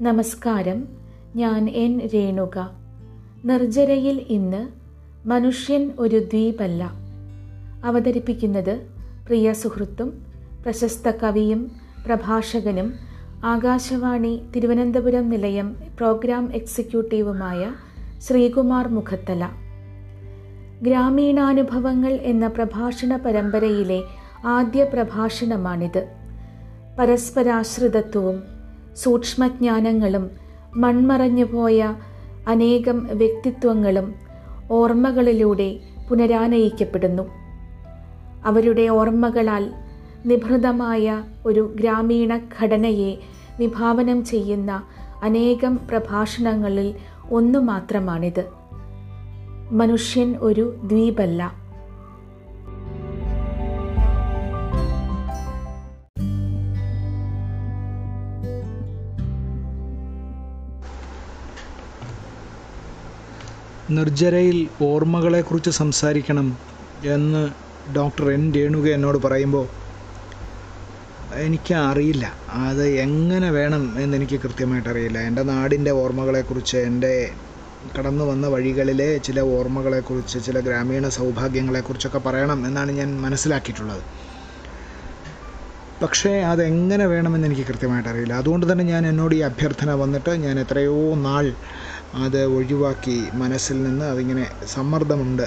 നമസ്കാരം. ഞാൻ എൻ രേണുക. നിർജരയിൽ ഇന്ന് മനുഷ്യൻ ഒരു ദ്വീപല്ല. അവതരിപ്പിക്കുന്നത് പ്രിയ സുഹൃത്തും പ്രശസ്ത കവിയും പ്രഭാഷകനും ആകാശവാണി തിരുവനന്തപുരം നിലയം പ്രോഗ്രാം എക്സിക്യൂട്ടീവുമായ ശ്രീകുമാർ മുഖത്തല. ഗ്രാമീണാനുഭവങ്ങൾ എന്ന പ്രഭാഷണ പരമ്പരയിലെ ആദ്യ പ്രഭാഷണമാണിത്. പരസ്പരാശ്രിതത്വവും സൂക്ഷ്മജ്ഞാനങ്ങളും മൺമറഞ്ഞുപോയ അനേകം വ്യക്തിത്വങ്ങളും ഓർമ്മകളിലൂടെ പുനരാനയിക്കപ്പെടുന്നു. അവരുടെ ഓർമ്മകളാൽ നിഭൃതമായ ഒരു ഗ്രാമീണ ഘടനയെ വിഭാവനം ചെയ്യുന്ന അനേകം പ്രഭാഷണങ്ങളിൽ ഒന്നു മാത്രമാണിത്. മനുഷ്യൻ ഒരു ദ്വീപല്ല. നിർജരയിൽ ഓർമ്മകളെക്കുറിച്ച് സംസാരിക്കണം എന്ന് ഡോക്ടർ എൻ രേണുക എന്നോട് പറയുമ്പോൾ എനിക്ക് അറിയില്ല അത് എങ്ങനെ വേണം എന്നെനിക്ക് കൃത്യമായിട്ട് അറിയില്ല. എന്റെ നാടിന്റെ ഓർമ്മകളെക്കുറിച്ച് എന്റെ കടന്നു വന്ന വഴികളിലെ ചില ഓർമ്മകളെക്കുറിച്ച് ചില ഗ്രാമീണ സൗഭാഗ്യങ്ങളെക്കുറിച്ചൊക്കെ പറയണം എന്നാണ് ഞാൻ മനസ്സിലാക്കിയിട്ടുള്ളത്. പക്ഷേ അതെങ്ങനെ വേണമെന്ന് എനിക്ക് കൃത്യമായിട്ട് അറിയില്ല. അതുകൊണ്ട് തന്നെ ഞാൻ എന്നോട് ഈ അഭ്യർത്ഥന വന്നിട്ട് ഞാൻ എത്രയോ നാൾ അത് ഒഴിവാക്കി മനസ്സിൽ നിന്ന് അതിങ്ങനെ സമ്മർദ്ദമുണ്ട്.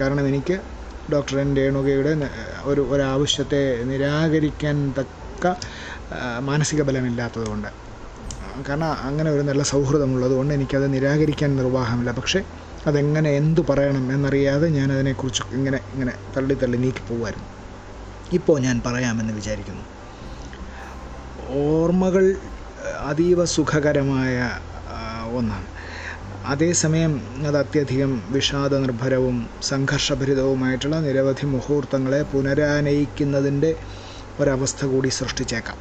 കാരണം എനിക്ക് ഡോക്ടർ എൻ രേണുകയുടെ ഒരു ഒരാവശ്യത്തെ നിരാകരിക്കാൻ തക്ക മാനസിക ബലമില്ലാത്തതുകൊണ്ട്. കാരണം അങ്ങനെ ഒരു നല്ല സൗഹൃദമുള്ളത് കൊണ്ട് എനിക്കത് നിരാകരിക്കാൻ നിർവാഹമില്ല. പക്ഷേ അതെങ്ങനെ എന്തു പറയണം എന്നറിയാതെ ഞാൻ അതിനെക്കുറിച്ച് ഇങ്ങനെ ഇങ്ങനെ തള്ളി തള്ളി നീക്കി പോകുമായിരുന്നു ഇപ്പോൾ ഞാൻ പറയാമെന്ന് വിചാരിക്കുന്നു. ഓർമ്മകൾ അതീവ സുഖകരമായ ഒന്നാണ്. അതേസമയം അത് അത്യധികം വിഷാദ നിർഭരവും സംഘർഷഭരിതവുമായിട്ടുള്ള നിരവധി മുഹൂർത്തങ്ങളെ പുനരാനയിക്കുന്നതിന്റെ ഒരവസ്ഥ കൂടി സൃഷ്ടിച്ചേക്കാം.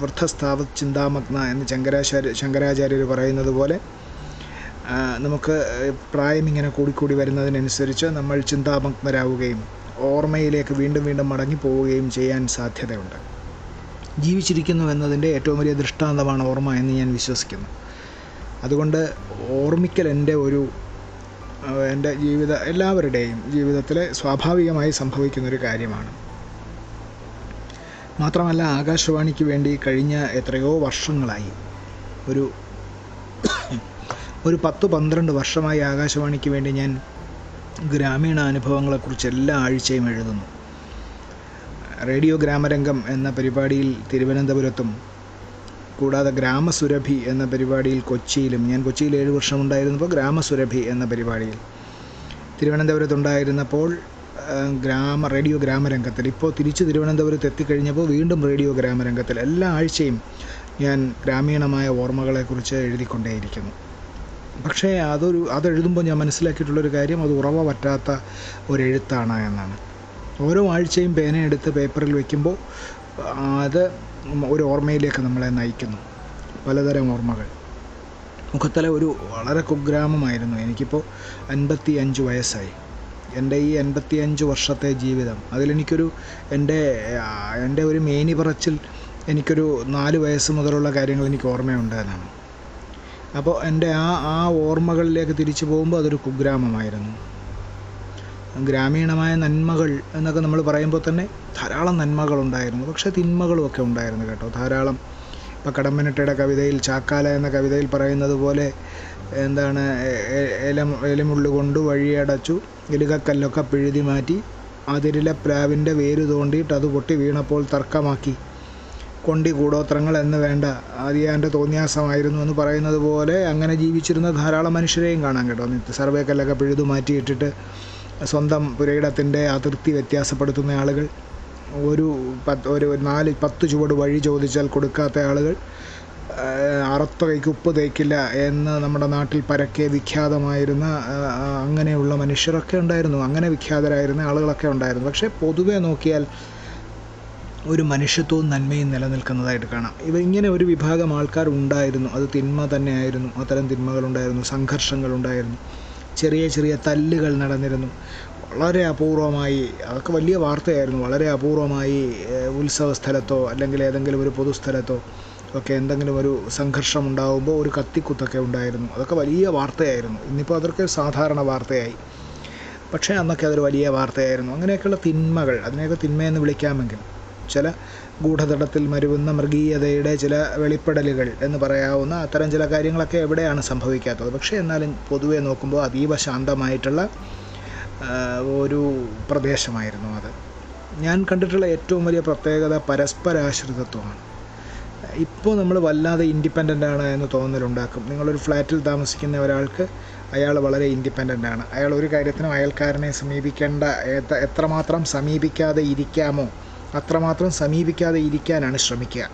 വൃദ്ധസ്ഥാവ ചിന്താമഗ്ന എന്ന് ശങ്കരാചാര്യ ശങ്കരാചാര്യർ പറയുന്നത് പോലെ നമുക്ക് പ്രായം ഇങ്ങനെ കൂടിക്കൂടി വരുന്നതിനനുസരിച്ച് നമ്മൾ ചിന്താമഗ്നരാവുകയും ഓർമ്മയിലേക്ക് വീണ്ടും വീണ്ടും മടങ്ങി പോവുകയും ചെയ്യാൻ സാധ്യതയുണ്ട്. ജീവിച്ചിരിക്കുന്നു എന്നതിന്റെ ഏറ്റവും വലിയ ദൃഷ്ടാന്തമാണ് ഓർമ്മ എന്ന് ഞാൻ വിശ്വസിക്കുന്നു. അതുകൊണ്ട് ഓർമ്മിക്കൽ എന്റെ ഒരു എന്റെ ജീവിത എല്ലാവരുടെയും ജീവിതത്തിലെ സ്വാഭാവികമായി സംഭവിക്കുന്നൊരു കാര്യമാണ്. മാത്രമല്ല ആകാശവാണിക്ക് വേണ്ടി കഴിഞ്ഞ എത്രയോ വർഷങ്ങളായി ഒരു ഒരു പത്ത് പന്ത്രണ്ട് വർഷമായി ആകാശവാണിക്ക് വേണ്ടി ഞാൻ ഗ്രാമീണ അനുഭവങ്ങളെക്കുറിച്ച് എല്ലാ ആഴ്ചയും എഴുതുന്നു. റേഡിയോ ഗ്രാമരംഗം എന്ന പരിപാടിയിൽ തിരുവനന്തപുരത്തും കൂടാതെ ഗ്രാമസുരഭി എന്ന പരിപാടിയിൽ കൊച്ചിയിലും ഞാൻ കൊച്ചിയിൽ ഏഴ് വർഷം ഉണ്ടായിരുന്നപ്പോൾ ഗ്രാമസുരഭി എന്ന പരിപാടിയിൽ. തിരുവനന്തപുരത്തുണ്ടായിരുന്നപ്പോൾ ഗ്രാമ റേഡിയോ ഗ്രാമരംഗത്തിൽ. ഇപ്പോൾ തിരിച്ച് തിരുവനന്തപുരത്ത് എത്തിക്കഴിഞ്ഞപ്പോൾ വീണ്ടും റേഡിയോ ഗ്രാമരംഗത്തിൽ. എല്ലാ ആഴ്ചയും ഞാൻ ഗ്രാമീണമായ ഓർമ്മകളെക്കുറിച്ച് എഴുതിക്കൊണ്ടേയിരിക്കുന്നു. പക്ഷേ അതൊരു അതെഴുതുമ്പോൾ ഞാൻ മനസ്സിലാക്കിയിട്ടുള്ളൊരു കാര്യം അത് ഉറവ പറ്റാത്ത ഒരു എഴുത്താണ് എന്നാണ്. ഓരോ ആഴ്ചയും പേനയെടുത്ത് പേപ്പറിൽ വയ്ക്കുമ്പോൾ അത് ഒരു ഓർമ്മയിലേക്ക് നമ്മളെ നയിക്കുന്നു. പലതരം ഓർമ്മകൾ. മുഖത്തല ഒരു വളരെ കുഗ്രാമമായിരുന്നു. എനിക്കിപ്പോൾ അൻപത്തി അഞ്ച് വയസ്സായി. എന്റെ ഈ എൺപത്തി അഞ്ച് വർഷത്തെ ജീവിതം അതിലെനിക്കൊരു എന്റെ എന്റെ ഒരു മേനി പറച്ചിൽ എനിക്കൊരു നാല് വയസ്സ് മുതലുള്ള കാര്യങ്ങൾ എനിക്ക് ഓർമ്മയുണ്ട് എന്നാണ്. അപ്പോൾ എന്റെ ആ ആ ഓർമ്മകളിലേക്ക് തിരിച്ചു പോകുമ്പോൾ അതൊരു കുഗ്രാമമായിരുന്നു. ഗ്രാമീണമായ നന്മകൾ എന്നൊക്കെ നമ്മൾ പറയുമ്പോൾ തന്നെ ധാരാളം നന്മകൾ ഉണ്ടായിരുന്നു പക്ഷേ തിന്മകളും ഒക്കെ ഉണ്ടായിരുന്നു കേട്ടോ. ധാരാളം ഇപ്പോൾ കടമ്പനിട്ടയുടെ കവിതയിൽ ചാക്കാല എന്ന കവിതയിൽ പറയുന്നത് പോലെ എന്താണ് ഇല ഇലമുള്ളു കൊണ്ട് വഴിയടച്ചു ഇലുകക്കല്ലൊക്കെ പിഴുതി മാറ്റി അതിരിലെ പ്ലാവിന്റെ വേര് തോണ്ടിയിട്ട് അത് പൊട്ടി വീണപ്പോൾ തർക്കമാക്കി. കൊണ്ടി കൂടോത്രങ്ങൾ എന്ന് വേണ്ട ആദിയാന്റെ തോന്നിയാസമായിരുന്നു എന്ന് പറയുന്നത് പോലെ അങ്ങനെ ജീവിച്ചിരുന്ന ധാരാളം മനുഷ്യരെയും കാണാം കേട്ടോ. സർവേക്കല്ലൊക്കെ പിഴുതു മാറ്റിയിട്ടിട്ട് സ്വന്തം പുരയിടത്തിന്റെ അതിർത്തി വ്യത്യാസപ്പെടുത്തുന്ന ആളുകൾ ഒരു പത്ത് ഒരു നാല് പത്ത് ചുവട് വഴി ചോദിച്ചാൽ കൊടുക്കാത്ത ആളുകൾ അറുത്ത കൈക്ക് ഉപ്പ് തേക്കില്ല എന്ന് നമ്മുടെ നാട്ടിൽ പരക്കെ വിഖ്യാതമായിരുന്ന അങ്ങനെയുള്ള മനുഷ്യരൊക്കെ ഉണ്ടായിരുന്നു. അങ്ങനെ വിഖ്യാതരായിരുന്ന ആളുകളൊക്കെ ഉണ്ടായിരുന്നു. പക്ഷേ പൊതുവെ നോക്കിയാൽ ഒരു മനുഷ്യത്വവും നന്മയും നിലനിൽക്കുന്നതായിട്ട് കാണാം. ഇവ ഇങ്ങനെ ഒരു വിഭാഗം ആൾക്കാർ ഉണ്ടായിരുന്നു. അത് തിന്മ തന്നെയായിരുന്നു. അത്തരം തിന്മകളുണ്ടായിരുന്നു. സംഘർഷങ്ങളുണ്ടായിരുന്നു. ചെറിയ ചെറിയ തല്ലുകൾ നടന്നിരുന്നു. വളരെ അപൂർവമായി അതൊക്കെ വലിയ വാർത്തയായിരുന്നു. വളരെ അപൂർവമായി ഉത്സവ സ്ഥലത്തോ അല്ലെങ്കിൽ ഏതെങ്കിലും ഒരു പൊതുസ്ഥലത്തോ ഒക്കെ എന്തെങ്കിലും ഒരു സംഘർഷം ഉണ്ടാകുമ്പോൾ ഒരു കത്തിക്കുത്തൊക്കെ ഉണ്ടായിരുന്നു. അതൊക്കെ വലിയ വാർത്തയായിരുന്നു. ഇന്നിപ്പോൾ അതൊക്കെ സാധാരണ വാർത്തയായി. പക്ഷേ അന്നൊക്കെ അതൊരു വലിയ വാർത്തയായിരുന്നു. അങ്ങനെയൊക്കെയുള്ള തിന്മകൾ അതിനെയൊക്കെ തിന്മയെന്ന് വിളിക്കാമെങ്കിൽ ചില ഗൂഢതടത്തിൽ മരുവുന്ന മൃഗീയതയുടെ ചില വെളിപ്പെടലുകൾ എന്ന് പറയാവുന്ന അത്തരം ചില കാര്യങ്ങളൊക്കെ എവിടെയാണ് സംഭവിക്കാത്തത്. പക്ഷേ എന്നാലും പൊതുവെ നോക്കുമ്പോൾ അതീവ ശാന്തമായിട്ടുള്ള ഒരു പ്രദേശമായിരുന്നു അത്. ഞാൻ കണ്ടിട്ടുള്ള ഏറ്റവും വലിയ പ്രത്യേകത പരസ്പരാശ്രിതത്വമാണ്. ഇപ്പോൾ നമ്മൾ വല്ലാതെ ഇൻഡിപെൻഡന്റ് ആണ് എന്ന് തോന്നലുണ്ടാക്കും. നിങ്ങളൊരു ഫ്ലാറ്റിൽ താമസിക്കുന്ന ഒരാൾക്ക് അയാൾ വളരെ ഇൻഡിപെൻഡന്റ് ആണ്. അയാൾ ഒരു കാര്യത്തിനും അയൽക്കാരനെ സമീപിക്കേണ്ട എത്രമാത്രം സമീപിക്കാതെ ഇരിക്കാമോ? അത്രമാത്രം സമീപിക്കാതെ ഇരിക്കാനാണ് ശ്രമിക്കുക.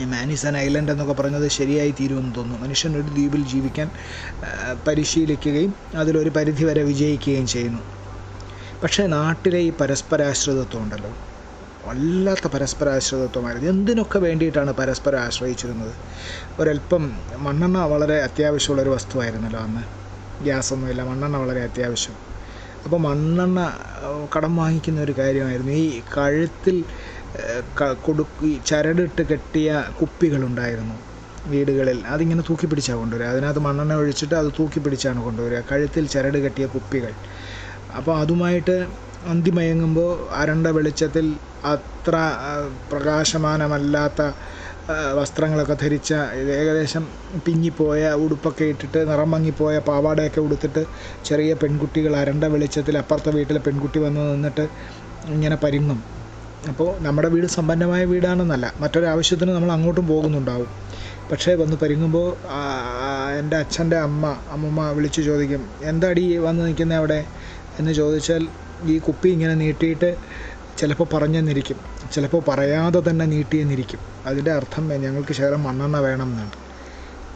ഈ മാനിസ് ആൻ ഐലൻഡ് എന്നൊക്കെ പറഞ്ഞത് ശരിയായി തീരുമെന്ന് തോന്നുന്നു. മനുഷ്യൻ ഒരു ദ്വീപിൽ ജീവിക്കാൻ പരിശീലിക്കുകയും അതിലൊരു പരിധി വരെ വിജയിക്കുകയും ചെയ്യുന്നു. പക്ഷേ നാട്ടിലെ ഈ പരസ്പരാശ്രിതത്വം ഉണ്ടല്ലോ വല്ലാത്ത പരസ്പരാശ്രിതത്വമായിരുന്നു. എന്തിനൊക്കെ വേണ്ടിയിട്ടാണ് പരസ്പരം ആശ്രയിച്ചിരുന്നത്? ഒരല്പം മണ്ണെണ്ണ വളരെ അത്യാവശ്യമുള്ളൊരു വസ്തുവായിരുന്നല്ലോ അന്ന്. ഗ്യാസൊന്നുമില്ല മണ്ണെണ്ണ വളരെ അത്യാവശ്യം. അപ്പോൾ മണ്ണെണ്ണ കടം വാങ്ങിക്കുന്ന ഒരു കാര്യമായിരുന്നു. ഈ കഴുത്തിൽ കൊടുക്കി ചരടിട്ട് കെട്ടിയ കുപ്പികളുണ്ടായിരുന്നു വീടുകളിൽ. അതിങ്ങനെ തൂക്കി പിടിച്ചാണ് കൊണ്ടുവരിക. അതിനകത്ത് മണ്ണെണ്ണ ഒഴിച്ചിട്ട് അത് തൂക്കി പിടിച്ചാണ് കൊണ്ടുവരിക. കഴുത്തിൽ ചരട് കെട്ടിയ കുപ്പികൾ. അപ്പോൾ അതുമായിട്ട് അന്തിമയങ്ങുമ്പോൾ അരണ്ട വെളിച്ചത്തിൽ അത്ര പ്രകാശമാനമല്ലാത്ത വസ്ത്രങ്ങളൊക്കെ ധരിച്ച ഏകദേശം പിഞ്ഞിപ്പോയ ഉടുപ്പൊക്കെ ഇട്ടിട്ട് നിറം മങ്ങിപ്പോയ പാവാടയൊക്കെ ഉടുത്തിട്ട് ചെറിയ പെൺകുട്ടികൾ അരണ്ട വെളിച്ചത്തിൽ അപ്പുറത്തെ വീട്ടിലെ പെൺകുട്ടി വന്ന് നിന്നിട്ട് ഇങ്ങനെ പരിങ്ങും. അപ്പോൾ നമ്മുടെ വീട് സമ്പന്നമായ വീടാണെന്നല്ല മറ്റൊരാവശ്യത്തിന് നമ്മൾ അങ്ങോട്ടും പോകുന്നുണ്ടാവും. പക്ഷേ വന്ന് പരിങ്ങുമ്പോൾ എന്റെ അച്ഛന്റെ അമ്മ അമ്മമ്മ വിളിച്ചു ചോദിക്കും എന്താടി വന്ന് നിൽക്കുന്നത് അവിടെ? എന്ന് ചോദിച്ചാൽ ഈ കുപ്പി ഇങ്ങനെ നീട്ടിയിട്ട് ചിലപ്പോൾ പറഞ്ഞെന്നിരിക്കും. ചിലപ്പോൾ പറയാതെ തന്നെ നീട്ടിയെന്നിരിക്കും. അതിന്റെ അർത്ഥം ഞങ്ങൾക്ക് ശകലം മണ്ണെണ്ണ വേണം എന്നാണ്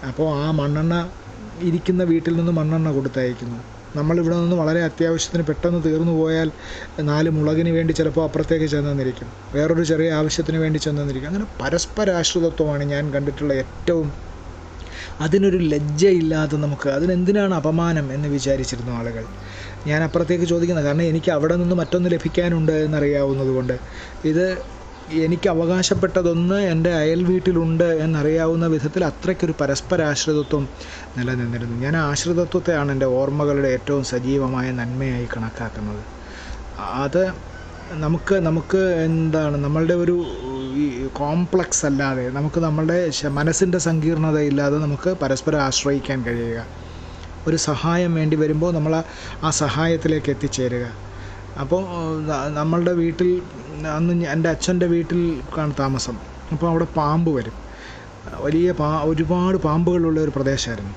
അപ്പോൾ ആ മണ്ണെണ്ണ ഇരിക്കുന്ന വീട്ടിൽ നിന്ന് മണ്ണെണ്ണ കൊടുത്തയക്കുന്നു. നമ്മളിവിടെ നിന്ന് വളരെ അത്യാവശ്യത്തിന് പെട്ടെന്ന് തീർന്നു പോയാൽ നാല് മുളകിന് വേണ്ടി ചിലപ്പോൾ അപ്പുറത്തേക്ക് ചെന്നെന്നിരിക്കും. വേറൊരു ചെറിയ ആവശ്യത്തിന് വേണ്ടി ചെന്നെന്നിരിക്കും. അങ്ങനെ പരസ്പരാശ്രിതത്വമാണ് ഞാൻ കണ്ടിട്ടുള്ള ഏറ്റവും അതിനൊരു ലജ്ജയില്ലാതെ നമുക്ക് അതിനെന്തിനാണ് അപമാനം എന്ന് വിചാരിച്ചിരുന്നു ആളുകൾ? ഞാൻ അപ്പുറത്തേക്ക് ചോദിക്കുന്നത് കാരണം എനിക്ക് അവിടെ നിന്ന് മറ്റൊന്ന് ലഭിക്കാനുണ്ട് എന്നറിയാവുന്നത് കൊണ്ട് ഇത് എനിക്ക് അവകാശപ്പെട്ടതൊന്ന് എന്റെ അയൽ വീട്ടിലുണ്ട് എന്നറിയാവുന്ന വിധത്തിൽ അത്രയ്ക്കൊരു പരസ്പരാശ്രിതത്വം നിലനിന്നിരുന്നു. ഞാൻ ആശ്രിതത്വത്തെയാണ് എന്റെ ഓർമ്മകളുടെ ഏറ്റവും സജീവമായ നന്മയായി കണക്കാക്കുന്നത്. അത് നമുക്ക് നമുക്ക് എന്താണ് നമ്മളുടെ ഒരു ഈ കോംപ്ലക്സ് അല്ലാതെ നമുക്ക് നമ്മളുടെ മനസ്സിന്റെ സങ്കീർണതയില്ലാതെ നമുക്ക് പരസ്പരം ആശ്രയിക്കാൻ കഴിയുക. ഒരു സഹായം വേണ്ടി വരുമ്പോൾ നമ്മൾ ആ- സഹായത്തിലേക്ക് എത്തിച്ചേരുക. അപ്പോൾ നമ്മളുടെ വീട്ടിൽ അന്ന് എന്റെ അച്ഛന്റെ വീട്ടിൽ കാണ താമസം. അപ്പോൾ അവിടെ പാമ്പ് വരും. വലിയ പാ ഒരുപാട് പാമ്പുകളുള്ള ഒരു പ്രദേശമായിരുന്നു.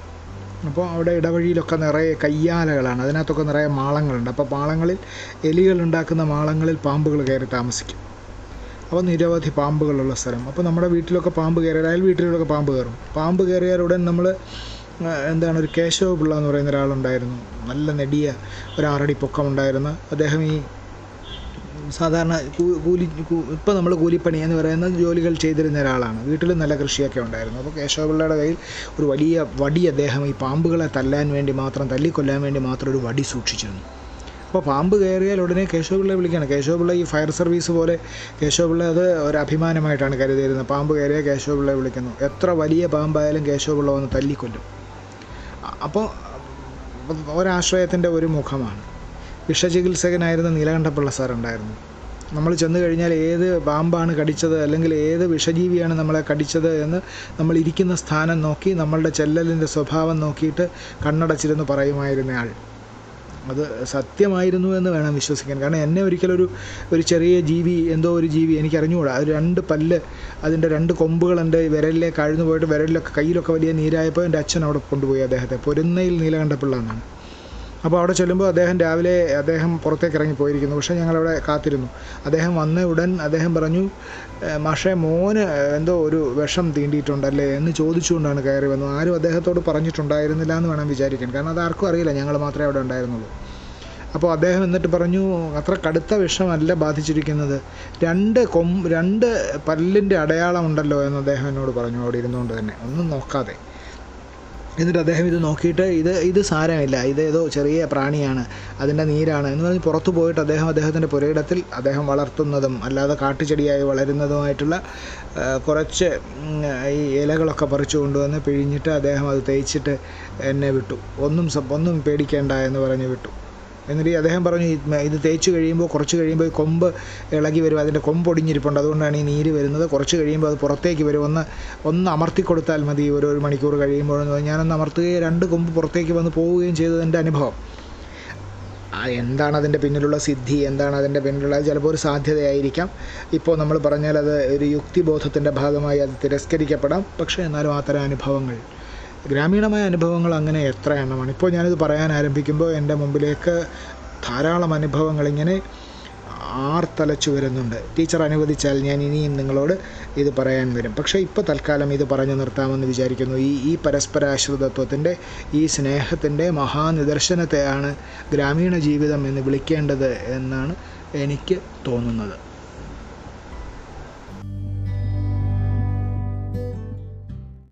അപ്പോൾ അവിടെ ഇടവഴിയിലൊക്കെ നിറയെ കയ്യാലകളാണ്. അതിനകത്തൊക്കെ നിറയെ മാളങ്ങളുണ്ട്. അപ്പോൾ മാളങ്ങളിൽ എലികൾ ഉണ്ടാക്കുന്ന മാളങ്ങളിൽ പാമ്പുകൾ കയറി താമസിക്കും. അപ്പോൾ നിരവധി പാമ്പുകളുള്ള സ്ഥലം. അപ്പോൾ നമ്മുടെ വീട്ടിലൊക്കെ പാമ്പ് കയറിയാൽ അയൽ വീട്ടിലൊക്കെ പാമ്പ് കയറും. പാമ്പ് കയറിയാൽ ഉടൻ നമ്മൾ എന്താണ് ഒരു കേശവ പിള്ള എന്ന് പറയുന്ന ഒരാളുണ്ടായിരുന്നു. നല്ല നെടിയ ഒരാറടി പൊക്കമുണ്ടായിരുന്നു. അദ്ദേഹം ഈ സാധാരണ കൂലി ഇപ്പോൾ നമ്മൾ കൂലിപ്പണി എന്ന് പറയുന്ന ജോലികൾ ചെയ്തിരുന്ന ഒരാളാണ്. വീട്ടിൽ നല്ല കൃഷിയൊക്കെ ഉണ്ടായിരുന്നു. അപ്പോൾ കേശവപിള്ളയുടെ കയ്യിൽ ഒരു വലിയ വടി അദ്ദേഹം ഈ പാമ്പുകളെ തല്ലാൻ വേണ്ടി മാത്രം തല്ലിക്കൊല്ലാൻ വേണ്ടി മാത്രം ഒരു വടി സൂക്ഷിച്ചിരുന്നു. അപ്പോൾ പാമ്പ് കയറിയാൽ ഉടനെ കേശവപിള്ളയെ വിളിക്കുകയാണ്. കേശവപിള്ള ഈ ഫയർ സർവീസ് പോലെ കേശവപിള്ള അത് ഒരു അഭിമാനമായിട്ടാണ് കരുതിയിരുന്നത്. പാമ്പ് കയറിയാൽ കേശവപിള്ളയെ വിളിക്കുന്നു. എത്ര വലിയ പാമ്പായാലും കേശവപിള്ള വന്ന് തല്ലിക്കൊല്ലും. അപ്പോൾ ഒരാശ്രയത്തിന്റെ ഒരു മുഖമാണ്. വിഷചികിത്സകനായിരുന്ന നീലകണ്ഠപിള്ള സാർ ഉണ്ടായിരുന്നു നമ്മൾ ചെന്ന് കഴിഞ്ഞാൽ ഏത് പാമ്പാണ് കടിച്ചത് അല്ലെങ്കിൽ ഏത് വിഷജീവിയാണ് നമ്മളെ കടിച്ചത് എന്ന് നമ്മൾ ഇരിക്കുന്ന സ്ഥാനം നോക്കി നമ്മളുടെ ചെല്ലലിന്റെ സ്വഭാവം നോക്കിയിട്ട് കണ്ണടച്ചിരുന്ന് പറയുമായിരുന്ന ആൾ അത് സത്യമായിരുന്നു എന്ന് വേണം വിശ്വസിക്കാൻ. കാരണം എന്നെ ഒരിക്കലൊരു ഒരു ചെറിയ ജീവി എന്തോ ഒരു ജീവി എനിക്ക് അറിഞ്ഞുകൂടാ അത് രണ്ട് പല്ല് അതിന്റെ രണ്ട് കൊമ്പുകൾ എന്റെ വിരലിലേക്ക് അഴിഞ്ഞു പോയിട്ട് വിരലിലൊക്കെ കയ്യിലൊക്കെ വലിയ നീരായപ്പോൾ എന്റെ അച്ഛൻ അവിടെ കൊണ്ടുപോയി അദ്ദേഹത്തെ. പൊരുന്നയിൽ നീലകണ്ഠപിള്ള എന്നാണ് അപ്പോൾ അവിടെ ചെല്ലുമ്പോൾ അദ്ദേഹം രാവിലെ അദ്ദേഹം പുറത്തേക്ക് ഇറങ്ങി പോയിരിക്കുന്നു. പക്ഷേ ഞങ്ങളവിടെ കാത്തിരുന്നു. അദ്ദേഹം വന്ന ഉടൻ അദ്ദേഹം പറഞ്ഞു "ഏ, മാഷേ മോന് എന്തോ ഒരു വിഷം തീണ്ടിയിട്ടുണ്ടല്ലേ? എന്ന് ചോദിച്ചുകൊണ്ടാണ് കയറി വന്നത്. ആരും അദ്ദേഹത്തോട് പറഞ്ഞിട്ടുണ്ടായിരുന്നില്ല എന്ന് വേണം വിചാരിക്കാൻ. കാരണം അത് ആർക്കും അറിയില്ല. ഞങ്ങൾ മാത്രമേ അവിടെ ഉണ്ടായിരുന്നുള്ളൂ. അപ്പോൾ അദ്ദേഹം എന്നിട്ട് പറഞ്ഞു അത്ര കടുത്ത വിഷമല്ല ബാധിച്ചിരിക്കുന്നത്. രണ്ട് കൊം രണ്ട് പല്ലിന്റെ അടയാളം ഉണ്ടല്ലോ എന്ന് അദ്ദേഹം എന്നോട് പറഞ്ഞു. അവിടെ ഇരുന്നുകൊണ്ട് തന്നെ. ഒന്നും നോക്കാതെ. എന്നിട്ട് അദ്ദേഹം ഇത് നോക്കിയിട്ട് ഇത് ഇത് സാരമില്ല ഇത് ഏതോ ചെറിയ പ്രാണിയാണ് അതിന്റെ നീരാണ് എന്ന് പറഞ്ഞ് പുറത്തു പോയിട്ട് അദ്ദേഹം അദ്ദേഹത്തിന്റെ പുരയിടത്തിൽ അദ്ദേഹം വളർത്തുന്നതും അല്ലാതെ കാട്ടുചെടിയായി വളരുന്നതുമായിട്ടുള്ള കുറച്ച് ഈ ഇലകളൊക്കെ പറിച്ചു കൊണ്ടുവന്ന് പിഴിഞ്ഞിട്ട് അദ്ദേഹം അത് തേച്ചിട്ട് എന്നെ വിട്ടു. ഒന്നും ഒന്നും പേടിക്കേണ്ട എന്ന് പറഞ്ഞ് വിട്ടു. എന്നിട്ട് അദ്ദേഹം പറഞ്ഞു "ഇത് തേച്ച് കഴിയുമ്പോൾ കുറച്ച് കഴിയുമ്പോൾ ഈ കൊമ്പ് ഇളകി വരും. അതിന്റെ കൊമ്പ് ഒടിഞ്ഞിരിപ്പുണ്ട്. അതുകൊണ്ടാണ് ഈ നീര് വരുന്നത്. കുറച്ച് കഴിയുമ്പോൾ അത് പുറത്തേക്ക് വരും. ഒന്ന് ഒന്ന് അമർത്തി കൊടുത്താൽ മതി ഒരു ഒരു മണിക്കൂർ കഴിയുമ്പോഴെന്ന് പറഞ്ഞാൽ ഞാനൊന്ന് അമർത്തുകയും രണ്ട് കൊമ്പ് പുറത്തേക്ക് വന്ന് പോവുകയും ചെയ്തത് എന്റെ അനുഭവം. എന്താണ് അതിന്റെ പിന്നിലുള്ള സിദ്ധി? എന്താണ് അതിന്റെ പിന്നിലുള്ള? ചിലപ്പോൾ ഒരു സാധ്യതയായിരിക്കാം. ഇപ്പോൾ നമ്മൾ പറഞ്ഞാൽ അത് ഒരു യുക്തിബോധത്തിന്റെ ഭാഗമായി അത് തിരസ്കരിക്കപ്പെടാം. പക്ഷേ എന്നാലും അത്തരം അനുഭവങ്ങൾ ഗ്രാമീണമായ അനുഭവങ്ങൾ അങ്ങനെ എത്ര എണ്ണമാണ്? ഇപ്പോൾ ഞാനിത് പറയാൻ ആരംഭിക്കുമ്പോൾ എന്റെ മുമ്പിലേക്ക് ധാരാളം അനുഭവങ്ങൾ ഇങ്ങനെ ആർത്തലച്ചു വരുന്നുണ്ട് ടീച്ചർ അനുവദിച്ചാൽ ഞാൻ ഇനിയും നിങ്ങളോട് ഇത് പറയാൻ വരും. പക്ഷേ ഇപ്പോൾ തൽക്കാലം ഇത് പറഞ്ഞു നിർത്താമെന്ന് വിചാരിക്കുന്നു. ഈ ഈ പരസ്പരാശ്രിതത്വത്തിന്റെ ഈ സ്നേഹത്തിന്റെ മഹാനിദർശനത്തെയാണ് ഗ്രാമീണ ജീവിതം എന്ന് വിളിക്കേണ്ടത് എന്നാണ് എനിക്ക് തോന്നുന്നത്.